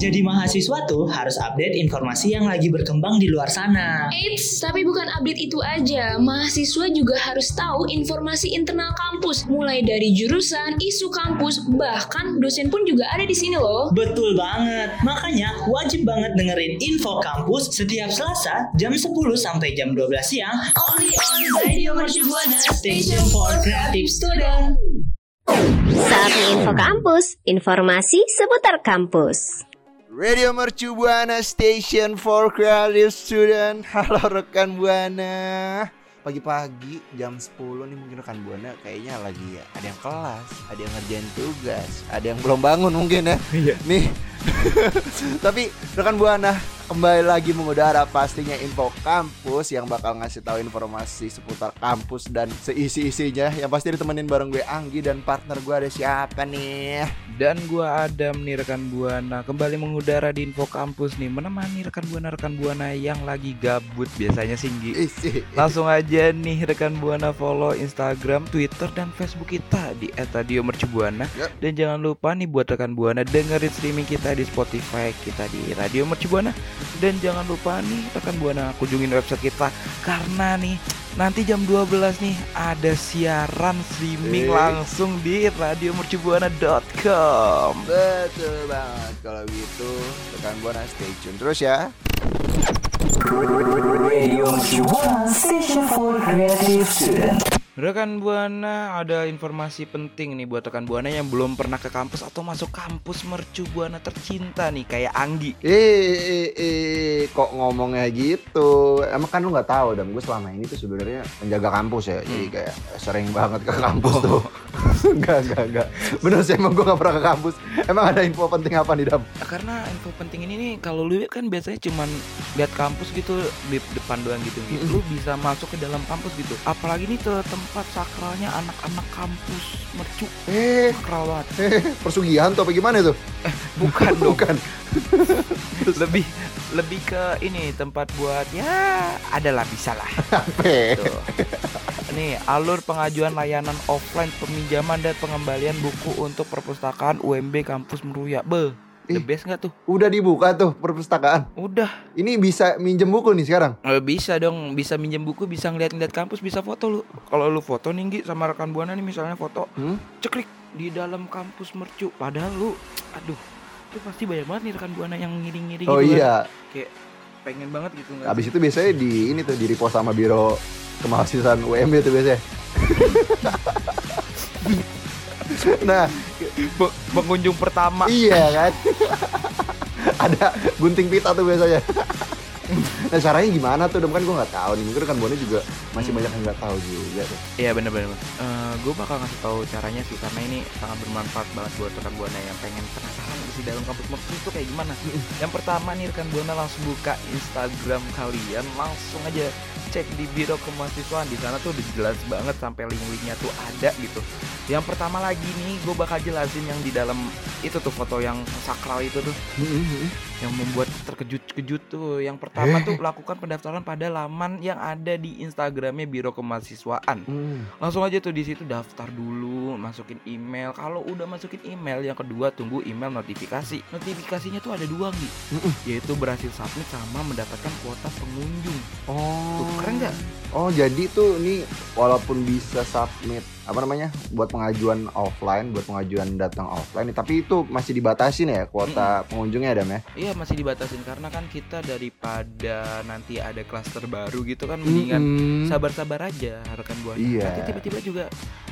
Jadi mahasiswa tuh harus update informasi yang lagi berkembang di luar sana. Eits, tapi bukan update itu aja. Mahasiswa juga harus tahu informasi internal kampus, mulai dari jurusan, isu kampus, bahkan dosen pun juga ada di sini loh. Betul banget. Makanya wajib banget dengerin info kampus setiap Selasa jam 10 sampai jam 12 siang only on Radio Mercu Buana Station for Creative Student. Saatnya info kampus, informasi seputar kampus. Radio Mercu Buana Station for Creative Student. Halo rekan Buana. Pagi-pagi jam 10 nih mungkin rekan Buana. Kayaknya lagi ya Ada yang kelas, ada yang ngerjain tugas Ada yang belum bangun mungkin ya. Nih Tapi rekan Buana kembali lagi mengudara pastinya info kampus yang bakal ngasih tahu informasi seputar kampus dan seisi-isinya yang pasti ditemenin bareng gue Anggi dan partner gue ada siapa nih Dan gua Adam nih rekan Buana Kembali mengudara di info kampus nih Menemani rekan Buana rekan Buana yang lagi gabut Biasanya singgi. Langsung aja nih rekan Buana follow Instagram, Twitter, dan Facebook kita di @radiomercubuana. Yap. Dan jangan lupa nih buat rekan Buana dengerin streaming kita di Spotify kita di Radio Mercubuana. Dan jangan lupa nih rekan Buana kunjungin website kita karena nih nanti jam 12 nih ada siaran streaming Eh. langsung di radiomercubuana.com. Betul banget kalau gitu rekan buana stay tune terus ya. Radio Mercu Buana Station for Creative Student. Rekan Buana ada informasi penting nih buat rekan Buana yang belum pernah ke kampus atau masuk kampus Mercu Buana tercinta nih kayak Anggi. Eh, eh, eh, kok ngomongnya gitu? Emang kan lu nggak tahu dan gue selama ini tuh sebenarnya menjaga kampus ya, jadi Hmm. kayak sering banget ke kampus tuh. Enggak, enggak, enggak. Bener sih emang gue gak pernah ke kampus. Emang ada info penting apa nih Dam? Karena info penting ini nih kalau lu kan biasanya cuman lihat kampus gitu di depan doang gitu, gitu. Lu bisa masuk ke dalam kampus gitu. Apalagi nih ke tempat sakralnya anak-anak kampus Mercu. Eh, Sakral banget. eh, persugihan tuh apa gimana tuh? Bukan dong. Bukan. lebih lebih ke ini tempat buat ya adalah bisa lah. Tuh. Nih, alur pengajuan layanan offline peminjaman dan pengembalian buku untuk perpustakaan UMB Kampus Meruya. Be, the Ih. best nggak tuh? Udah dibuka tuh perpustakaan. Udah, Ini bisa minjem buku nih sekarang. Eh, bisa dong, bisa minjem buku, bisa ngeliat-ngeliat kampus, bisa foto lu. Kalau lu foto nih sama rekan buana nih misalnya foto, Hmm? ceklik di dalam kampus mercu. Padahal lu, aduh, itu pasti banyak banget nih rekan buana yang ngiring-ngiring. Oh gitu kan. iya. Kayak pengen banget gitu nggak? Habis itu biasanya di ini tuh di repost sama biro kemahasiswaan UMB tuh biasanya. nah, Pe- pengunjung pertama. iya kan. Ada gunting pita tuh biasanya. nah caranya gimana tuh? Dom kan gue nggak tahu nih. Mungkin kan Bone juga masih Hmm. banyak yang nggak tahu juga tuh. Iya bener-bener. gue bakal ngasih tahu caranya sih karena ini sangat bermanfaat banget buat rekan buana yang pengen penasaran isi dalam kampus mercu itu kayak gimana. yang pertama nih rekan buana langsung buka Instagram kalian, langsung aja cek di biro kemahasiswaan di sana tuh udah jelas banget sampai link-linknya tuh ada gitu. Yang pertama lagi nih gue bakal jelasin yang di dalam itu tuh foto yang sakral itu tuh yang membuat terkejut-kejut tuh. Yang pertama tuh lakukan pendaftaran pada laman yang ada di Instagramnya Biro Kemahasiswaan. Hmm. Langsung aja tuh di situ daftar dulu, masukin email. Kalau udah masukin email, yang kedua tunggu email notifikasi. Notifikasinya tuh ada dua nih, yaitu berhasil submit sama mendapatkan kuota pengunjung. Tuh Oh. keren nggak? Oh jadi tuh ini walaupun bisa submit apa namanya buat pengajuan offline, buat pengajuan datang offline, tapi itu masih dibatasin ya kuota pengunjungnya Adam ya? Iya masih dibatasin karena kan kita daripada nanti ada klaster baru gitu kan mendingan Mm-mm. sabar-sabar aja rekan buana. Iya. Nanti tiba-tiba juga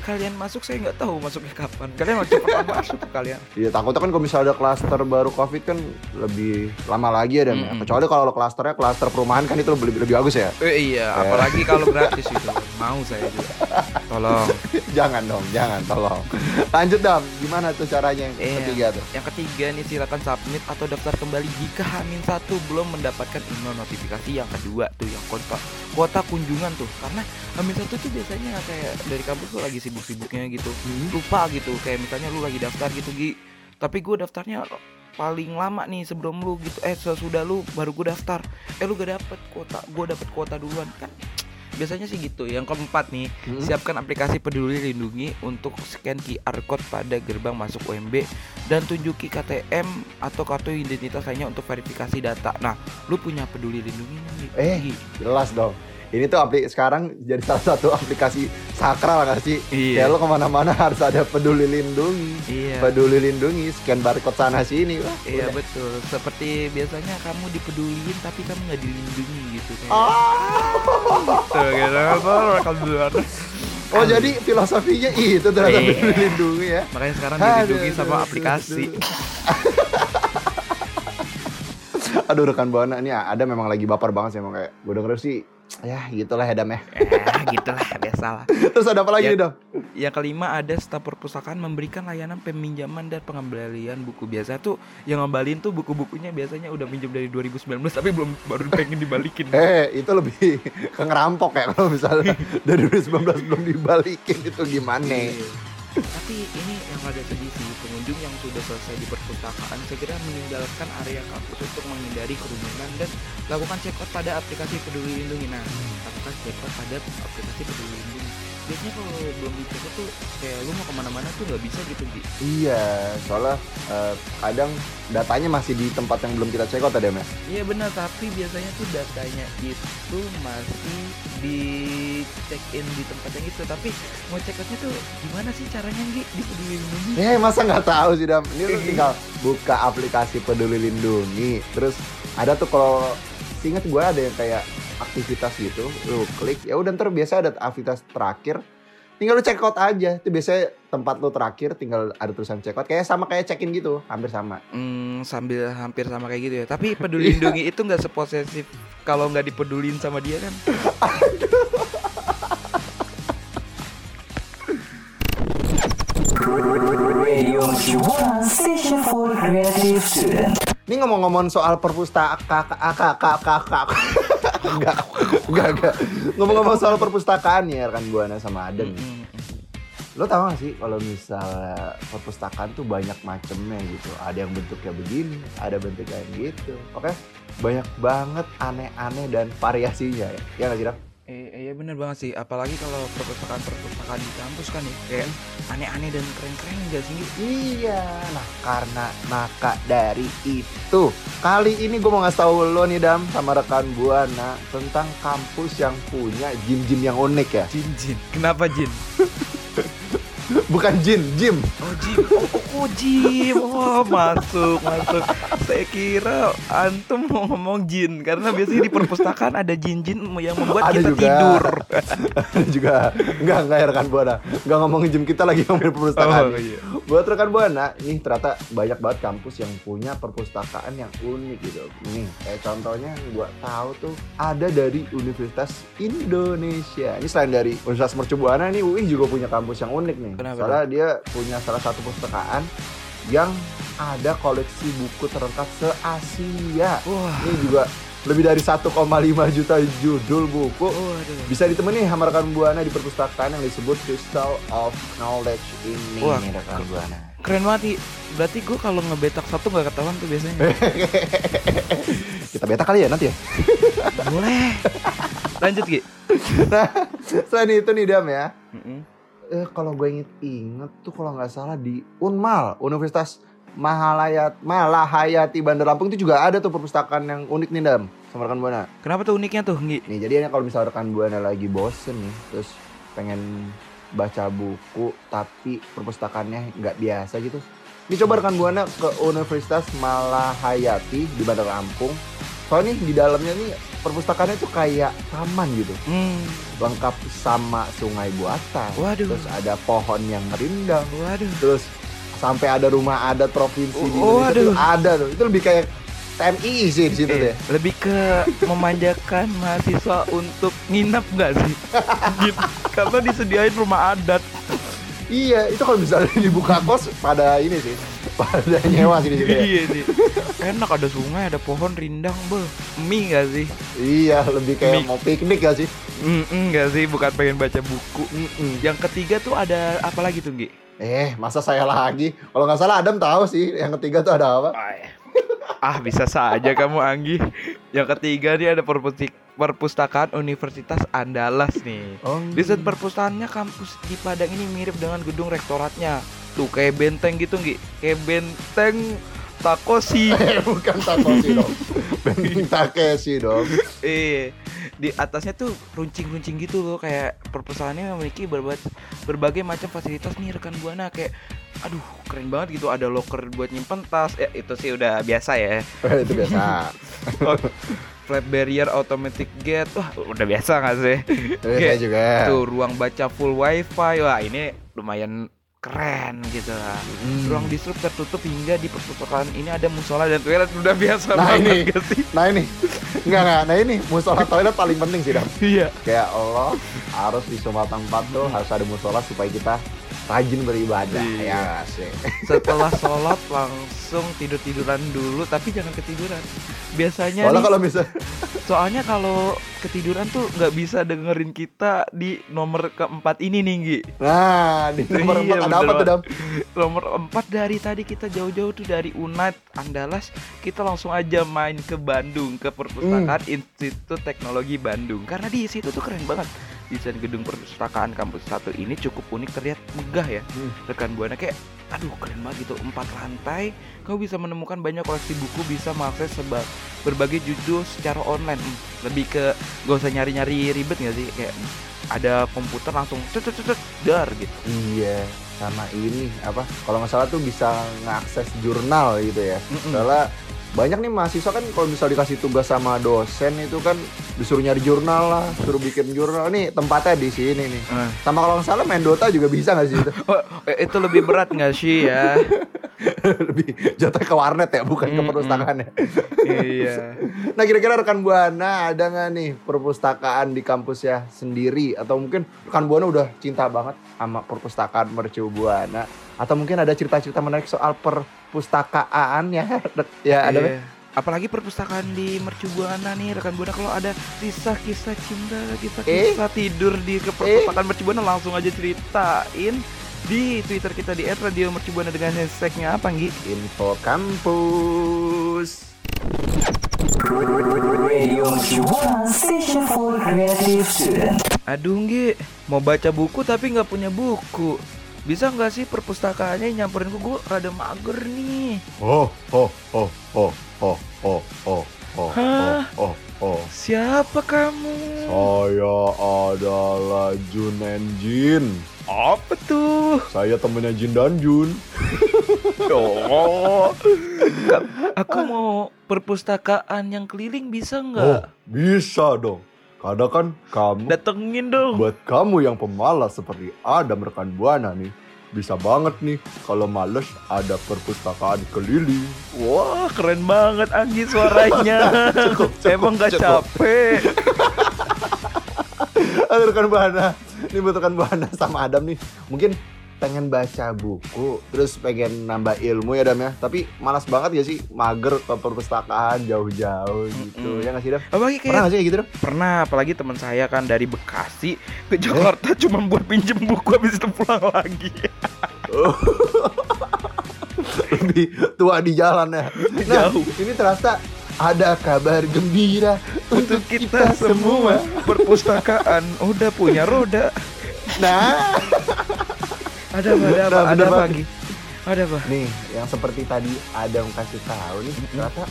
kalian masuk saya nggak tahu masuknya kapan. Kalian mau cepetan masuk tuh kalian. Iya takutnya kan kalau misalnya ada klaster baru covid kan lebih lama lagi ya Dan Mm-mm. Kecuali kalau klasternya klaster perumahan kan itu lebih lebih bagus ya. Eh, iya, apalagi kalau gratis itu. Mau saya juga. Tolong. jangan dong, jangan tolong. Lanjut dong, gimana tuh caranya yang Iya. ketiga tuh? Yang ketiga nih silakan submit atau daftar kembali jika Hamin satu belum mendapatkan email notifikasi yang kedua tuh yang kuota kuota kunjungan tuh karena Hamin satu tuh biasanya kayak dari kampus tuh lagi sibuk-sibuknya gitu lupa gitu kayak misalnya lu lagi daftar gitu Gi tapi gue daftarnya paling lama nih sebelum lu gitu eh sesudah lu baru gue daftar eh lu gak dapet kuota gue dapet kuota duluan kan biasanya sih gitu. Yang keempat nih, Hmm? siapkan aplikasi Peduli Lindungi untuk scan QR code pada gerbang masuk UMB dan tunjuki KTM atau kartu identitas lainnya untuk verifikasi data. Nah, lu punya Peduli Lindungi Gi? Eh. Jelas dong. Ini tuh apli sekarang jadi salah satu aplikasi sakral gak sih? Iya. Kayak lo ke mana-mana harus ada peduli lindungi. Iya. Peduli lindungi, scan barcode sana sini. Wah, Iya udah. betul. Seperti biasanya kamu dipeduliin tapi kamu nggak dilindungi gitu kayak. Tuh, gitu. Apa duluan. Oh jadi filosofinya itu ternyata Iya. peduli lindungi ya. Makanya sekarang Aduh, dilindungi sama aduh, aplikasi. Aduh rekan buana ini ada memang lagi baper banget sih emang kayak gue denger sih ya gitulah ya Dam ya. eh, gitulah biasalah. Terus ada apa lagi Ya. nih Dam? Yang kelima ada staf perpustakaan memberikan layanan peminjaman dan pengembalian buku biasa tuh yang ngembalin tuh buku-bukunya biasanya udah minjem dari 2019 tapi belum baru pengen dibalikin. Eh itu lebih ke ngerampok ya kalau misalnya dari 2019 belum dibalikin itu gimana? Tapi ini yang agak sedih sih pengunjung yang sudah selesai di perpustakaan segera meninggalkan area kampus untuk menghindari kerumunan dan lakukan check out pada aplikasi Peduli Lindungi. Nah, lakukan check out pada aplikasi Peduli Lindungi. Biasanya kalau belum di check out tuh kayak lu mau ke mana-mana tuh nggak bisa gitu Gi. Iya, soalnya eh, kadang datanya masih di tempat yang belum kita check out tadi ya. Iya benar, tapi biasanya tuh datanya itu masih di check in di tempat yang itu. Tapi mau check outnya tuh gimana sih caranya Gi di Peduli Lindungi? Eh masa nggak tahu sih Dam? Ini lu tinggal buka aplikasi Peduli Lindungi, terus ada tuh kalau ingat gue ada yang kayak aktivitas gitu, lu klik ya udah ntar biasa ada aktivitas terakhir, tinggal lu check out aja. Itu biasanya tempat lu terakhir tinggal ada tulisan check out, kayak sama kayak check in gitu, hampir sama. Hmm, sambil hampir sama kayak gitu ya. Tapi peduli lindungi itu nggak seposesif kalau nggak dipedulin sama dia kan. Ini ngomong-ngomong soal perpustakaan, enggak, enggak, enggak. Ngomong-ngomong soal perpustakaan ya rekan Buana sama Aden. Mm-mm. Lo tau gak sih kalau misalnya perpustakaan tuh banyak macemnya gitu. Ada yang bentuknya begini, ada bentuknya yang gitu. Oke, banyak banget aneh-aneh dan variasinya ya. Ya nggak sih, Dam? Eh, eh, iya bener banget sih. Apalagi kalau perpustakaan perpustakaan di kampus kan ya kayak aneh-aneh dan keren-keren gak sih? Iya, nah karena maka dari itu kali ini gue mau ngasih tahu lo nih Dam sama rekan Buana tentang kampus yang punya gym-gym yang unik ya. Jin Jin. Kenapa Jin? Bukan gym, gym. Oh Jin. Oh, oh, Jin. Oh masuk masuk. Saya kira antum mau ngomong Jin karena biasanya di perpustakaan ada Jin-Jin yang membuat Ada kita juga. tidur. Ada juga enggak enggak ya rekan Buana. Enggak ngomongin gym kita lagi ngomongin perpustakaan. Oh, iya. Buat rekan Buana, nih ternyata banyak banget kampus yang punya perpustakaan yang unik gitu. Nih, kayak contohnya yang gua tahu tuh ada dari Universitas Indonesia. Ini selain dari Universitas Mercu Buana nih UI juga punya kampus yang unik nih. Kenapa Soalnya dia punya salah satu perpustakaan yang ada koleksi buku terlengkap se-Asia. Wah. Ini juga lebih dari 1,5 juta judul buku Waduh. bisa ditemani sama rekan buana di perpustakaan yang disebut Crystal of Knowledge ini Wah, nih rekan buana. Keren banget. Berarti gue kalau ngebetak satu nggak ketahuan tuh biasanya. Kita beta kali ya nanti ya. Boleh. Lanjut Gi. Nah, selain itu nih Dam ya. Mm-mm. Eh, kalau gue inget-inget tuh kalau nggak salah di Unmal, Universitas Mahalayat Malahayati Bandar Lampung itu juga ada tuh perpustakaan yang unik nih Dam sama rekan buana. Kenapa tuh uniknya tuh Gi? Nih jadi ini kalau misalnya rekan buana lagi bosen nih, terus pengen baca buku tapi perpustakaannya nggak biasa gitu. Ini coba rekan buana ke Universitas Malahayati di Bandar Lampung. Soalnya nih di dalamnya nih perpustakaannya tuh kayak taman gitu, Hmm. lengkap sama sungai buatan. Waduh. Terus ada pohon yang rindang. Waduh. Terus sampai ada rumah adat provinsi di Oh, Indonesia tuh waduh. ada tuh. Itu lebih kayak TMI sih di situ Eh, deh. lebih ke memanjakan mahasiswa untuk nginep nggak sih? Gitu. Karena disediain rumah adat. Iya, itu kalau misalnya dibuka kos pada ini sih, pada nyewa sih di situ. Ya. iya sih. Enak ada sungai, ada pohon rindang, beh. Mie nggak sih? Iya, lebih kayak Mik. mau piknik gak sih? Mm nggak sih, bukan pengen baca buku. Mm-mm. Yang ketiga tuh ada apa lagi tuh, Gi? Eh, masa saya lagi? Kalau nggak salah Adam tahu sih, yang ketiga tuh ada apa? Ah, bisa saja kamu Anggi. Yang ketiga nih ada perpustik perpustakaan Universitas Andalas nih. Oh. Desain perpustakaannya kampus di Padang ini mirip dengan gedung rektoratnya. Tuh kayak benteng gitu Gi. Kayak benteng Takoshi. Eh, bukan Takoshi dong. Benteng Takeshi dong. eh di atasnya tuh runcing-runcing gitu loh kayak perpustakaannya memiliki berbagai berbagai macam fasilitas nih rekan buana kayak aduh keren banget gitu ada locker buat nyimpen tas ya itu sih udah biasa ya Itu biasa. Oh, flat barrier automatic gate wah udah biasa nggak sih Itu biasa juga. tuh ruang baca full wifi wah ini lumayan keren gitu lah Hmm. ruang distrik tertutup hingga di perpustakaan ini ada musola dan toilet udah biasa Nah, banget ini. gak sih Nah ini, enggak enggak. Nah ini musola toilet paling penting sih dong. iya Kayak Allah harus di semua tempat tuh harus ada musola supaya kita rajin beribadah. Iya. Ya sih. setelah sholat langsung tidur tiduran dulu tapi jangan ketiduran biasanya Soalnya nih, kalau bisa soalnya kalau ketiduran tuh nggak bisa dengerin kita di nomor keempat ini nih Gi Nah, di nomor Iya, 4 ada apa tuh, Dam? nomor empat dari tadi kita jauh-jauh tuh dari Unat Andalas kita langsung aja main ke Bandung ke perpustakaan Hmm. Institut Teknologi Bandung karena di situ tuh keren banget desain gedung perpustakaan kampus satu ini cukup unik terlihat megah ya Hmm. rekan buana kayak aduh keren banget gitu empat lantai kau bisa menemukan banyak koleksi buku bisa mengakses seba- berbagai judul secara online Hmm, lebih ke gak usah nyari-nyari ribet nggak sih kayak ada komputer langsung cet cet dar gitu Iya, sama ini apa? Kalau nggak salah tuh bisa ngakses jurnal gitu ya. Mm-mm. Soalnya banyak nih mahasiswa kan kalau misal dikasih tugas sama dosen itu kan disuruh nyari jurnal lah, suruh bikin jurnal. Nih tempatnya di sini nih. Eh. Sama kalau nggak salah main Dota juga bisa nggak sih itu? Oh, eh, itu lebih berat nggak sih ya? Lebih jatuh ke warnet ya, bukan ke Mm-mm. perpustakaan ya. iya. Nah kira-kira rekan buana ada nggak nih perpustakaan di kampus ya sendiri atau mungkin rekan buana udah cinta banget sama perpustakaan Mercu Buana atau mungkin ada cerita-cerita menarik soal perpustakaan ya ya ada Iya. Apalagi perpustakaan di Mercu Buana nih rekan buana. Kalau ada kisah-kisah cinta, kisah-kisah tidur di perpustakaan Mercu Buana langsung aja ceritain di Twitter kita di @radiomercubuana dengan hashtagnya apa Nggi? info kampus. Aduh Nggi, mau baca buku tapi nggak punya buku bisa nggak sih perpustakaannya nyamperin gue, gue rada mager nih. Oh, oh, oh, oh, oh, oh, oh, oh, oh, oh, oh. Siapa kamu? Saya adalah Jun Jin. Apa tuh? Saya temennya Jin dan Jun. oh. Aku mau perpustakaan yang keliling bisa nggak? Oh, bisa dong. Karena kan kamu Datengin dong. buat kamu yang pemalas seperti Adam rekan Buana nih, bisa banget nih kalau males ada perpustakaan keliling. Wah, keren banget Anggi suaranya. Cukup, cukup, Emang nggak cukup. capek? Rekan Buana, ini buat rekan Buana sama Adam nih, mungkin pengen baca buku, terus pengen nambah ilmu ya Adam ya. Tapi malas banget ya sih, mager ke perpustakaan jauh-jauh gitu. Mm-mm. Ya nggak sih Adam? Apalagi Pernah kayak nggak sih kayak gitu Adam? pernah, apalagi teman saya kan dari Bekasi ke Jakarta cuma buat pinjem buku habis itu pulang lagi. Lebih tua di jalan ya. Nah, Jauh. ini terasa ada kabar gembira Untuk kita semua perpustakaan udah punya roda. Nah, Ada apa? Ada apa? Nah, Ada apa lagi? Ada apa? nih yang seperti tadi Adam kasih tahu nih ternyata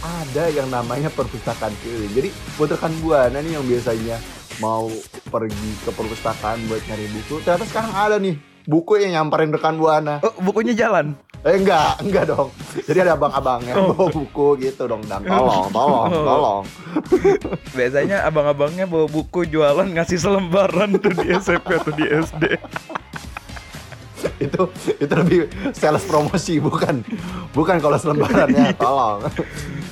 ada yang namanya perpustakaan keliling. Jadi buat rekan buana nih yang biasanya mau pergi ke perpustakaan buat nyari buku, ternyata sekarang ada nih buku yang nyamperin rekan buana. Oh, bukunya jalan. Eh enggak, enggak dong. Jadi ada abang-abangnya Oh. bawa buku gitu dong. Dan tolong, tolong, Oh. tolong. Biasanya abang-abangnya bawa buku jualan ngasih selembaran tuh di SMP atau di SD. Itu itu lebih sales promosi bukan bukan kalau selembarannya tolong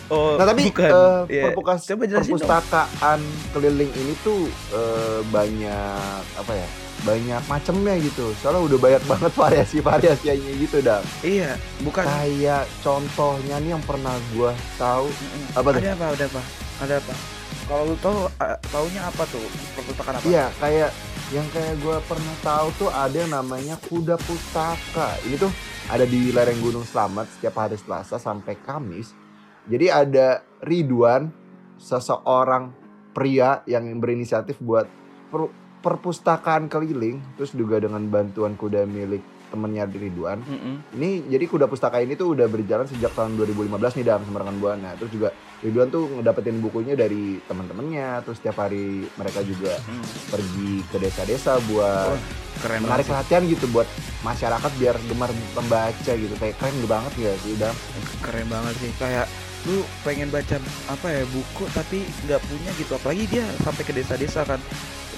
Oh, nah tapi bukan. eh, Iya. perpukas- Coba jelasin dong. perpustakaan keliling ini tuh eh, banyak apa ya banyak macamnya gitu soalnya udah banyak banget variasi variasinya gitu dah Iya, bukan. kayak contohnya nih yang pernah gua tahu apa tuh? Ada apa? Ada apa? Ada apa? Kalau lu tahu eh, taunya apa tuh? Perpustakaan apa? iya kayak yang kayak gua pernah tahu tuh ada yang namanya kuda pustaka. Ini tuh ada di lereng Gunung Slamet setiap hari Selasa sampai Kamis. Jadi ada Ridwan seseorang pria yang berinisiatif buat per- perpustakaan keliling terus juga dengan bantuan kuda milik temennya Ridwan Mm-mm. ini jadi kuda pustaka ini tuh udah berjalan sejak tahun 2015 nih dalam sama rekan buana terus juga Ridwan tuh ngedapetin bukunya dari teman-temannya terus setiap hari mereka juga Hmm. pergi ke desa-desa buat Keren menarik banget. perhatian gitu buat masyarakat biar gemar membaca gitu kayak keren banget ya sih udah. Keren banget sih. Kayak lu pengen baca apa ya buku tapi nggak punya gitu apalagi dia sampai ke desa-desa kan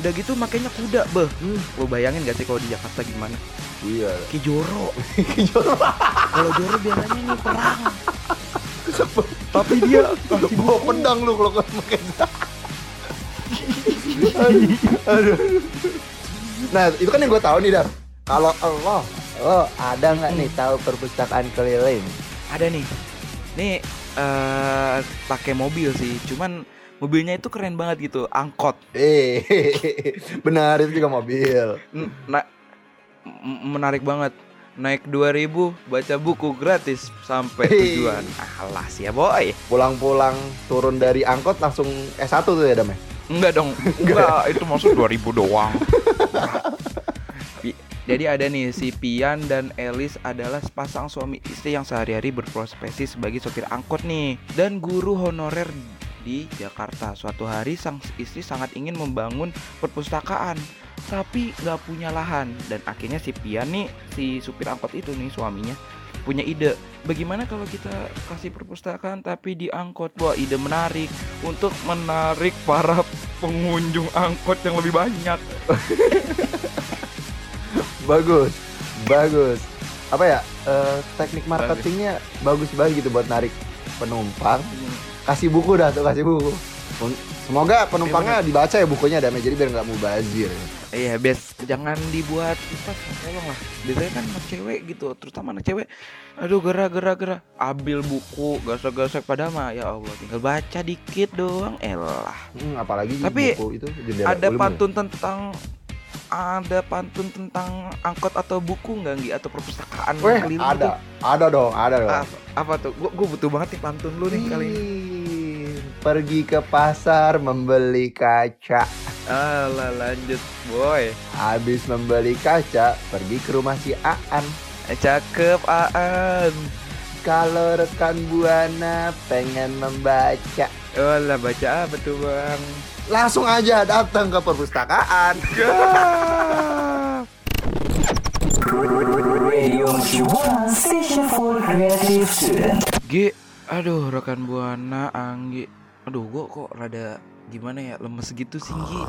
udah gitu makanya kuda beh. Hmm. lu bayangin gak sih kalau di Jakarta gimana? Iya. Ki Joro. Kalau Joro biasanya nih perang. Tapi dia masih bawa pedang lu kalau pakai aduh, nah itu kan yang gue tahu nih dar. Kalau Allah Oh, ada nggak nih tahu perpustakaan keliling? ada nih. Nih eh pakai mobil sih. Cuman mobilnya itu keren banget gitu angkot. Eh benar itu juga mobil. Na- menarik banget. Naik 2000 baca buku gratis sampai tujuan. Alah sih ya boy. Pulang-pulang turun dari angkot langsung S1 tuh ya Dam ya? enggak dong. Enggak. Itu maksud 2000 doang. Jadi ada nih si Pian dan Elis adalah sepasang suami istri yang sehari-hari berprofesi sebagai sopir angkot nih. Dan guru honorer di Jakarta. Suatu hari sang istri sangat ingin membangun perpustakaan tapi nggak punya lahan. Dan akhirnya si Pian nih si supir angkot itu nih suaminya punya ide. Bagaimana kalau kita kasih perpustakaan tapi di angkot? Wah ide menarik untuk menarik para pengunjung angkot yang lebih banyak. Bagus bagus. Apa ya eh, teknik marketingnya bagus. banget gitu buat narik penumpang kasih buku dah tuh kasih buku. Semoga penumpangnya dibaca ya bukunya Dam ya, jadi biar nggak mubazir. Iya bes jangan dibuat kita tolong lah. Biasanya kan anak cewek gitu terutama anak cewek aduh gerak gerak gerak ambil buku gasek gasek pada mah ya Allah tinggal baca dikit doang. Elah. Hmm, apalagi Tapi buku itu ada pantun tentang ada pantun tentang angkot atau buku nggak Nggi? atau perpustakaan Weh, keliling ada. Ada dong ada gitu? dong. Apa, apa tuh? Gua, gua butuh banget nih pantun lu nih kali ini pergi ke pasar membeli kaca. Alah lanjut boy. Habis membeli kaca pergi ke rumah si Aan. Cakep Aan. Kalau rekan buana pengen membaca. Oh lah baca apa tuh bang? langsung aja datang ke perpustakaan. G, aduh rekan buana Anggi, aduh gua kok rada gimana ya lemes gitu sih Gi.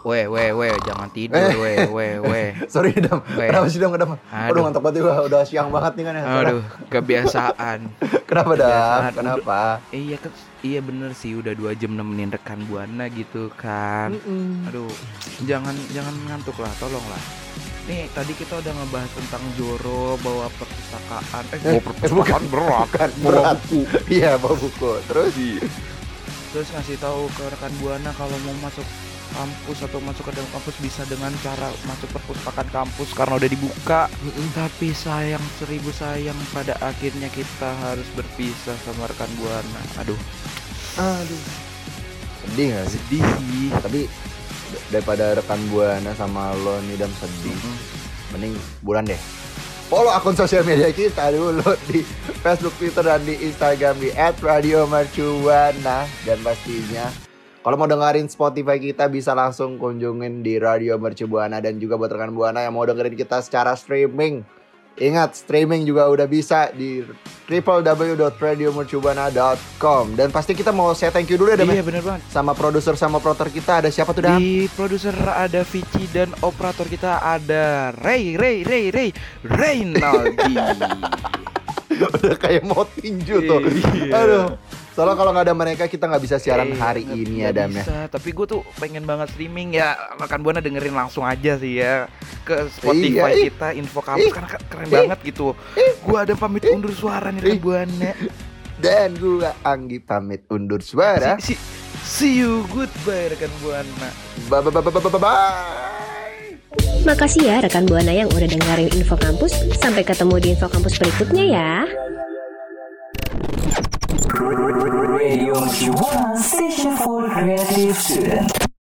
Weh, weh, weh, jangan tidur, Eh. weh, weh, weh. sorry dam Weh. kenapa sih dam kenapa aduh Aduh, ngantuk banget gua udah siang banget nih kan ya aduh, kebiasaan. kenapa dam kenapa Eh, iya kan, iya bener sih udah dua jam nemenin rekan buana gitu kan. Aduh, jangan jangan ngantuk lah, tolong lah. Nih tadi kita udah ngebahas tentang Joro bawa perpustakaan, eh, bawa perpustakaan berat, Bukan, bawa buku. iya bawa buku. Terus? Terus ngasih tahu ke rekan buana kalau mau masuk kampus atau masuk ke dalam kampus bisa dengan cara masuk perpustakaan kampus karena udah dibuka. Tapi sayang seribu sayang pada akhirnya kita harus berpisah sama rekan buana. Aduh, aduh. Sedih gak sih? Sedih sih. tapi daripada rekan buana sama lo nih dam sedih. Mending bulan deh. Follow akun sosial media kita dulu di Facebook, Twitter, dan di Instagram di @radiomercubuana. Dan pastinya kalau mau dengerin Spotify kita bisa langsung kunjungin di Radio Mercubuana dan juga buat rekan buana yang mau dengerin kita secara streaming. Ingat streaming juga udah bisa di www.radiomercubuana.com dan pasti kita mau say thank you dulu ya ya? Iya bener banget. sama produser sama operator kita ada siapa tuh Dam? Di produser ada Vici dan operator kita ada Ray Ray Ray Ray Reynaldi. udah kayak mau tinju tuh. Iya. Aduh. Soalnya kalau nggak ada mereka kita nggak bisa siaran Eh, hari ini ya Dam ya. Tapi gue tuh pengen banget streaming ya. Rekan buana dengerin langsung aja sih ya ke Spotify Iya, kita info kampus karena keren banget gitu. Gue ada pamit undur suara nih rekan buana. Dan gua Anggi pamit undur suara. Si, si- see you goodbye rekan buana. Bye bye bye bye bye bye. Makasih ya rekan Buana yang udah dengerin Info Kampus. Sampai ketemu di Info Kampus berikutnya ya. Radio Mercubuana Station for Creative Student.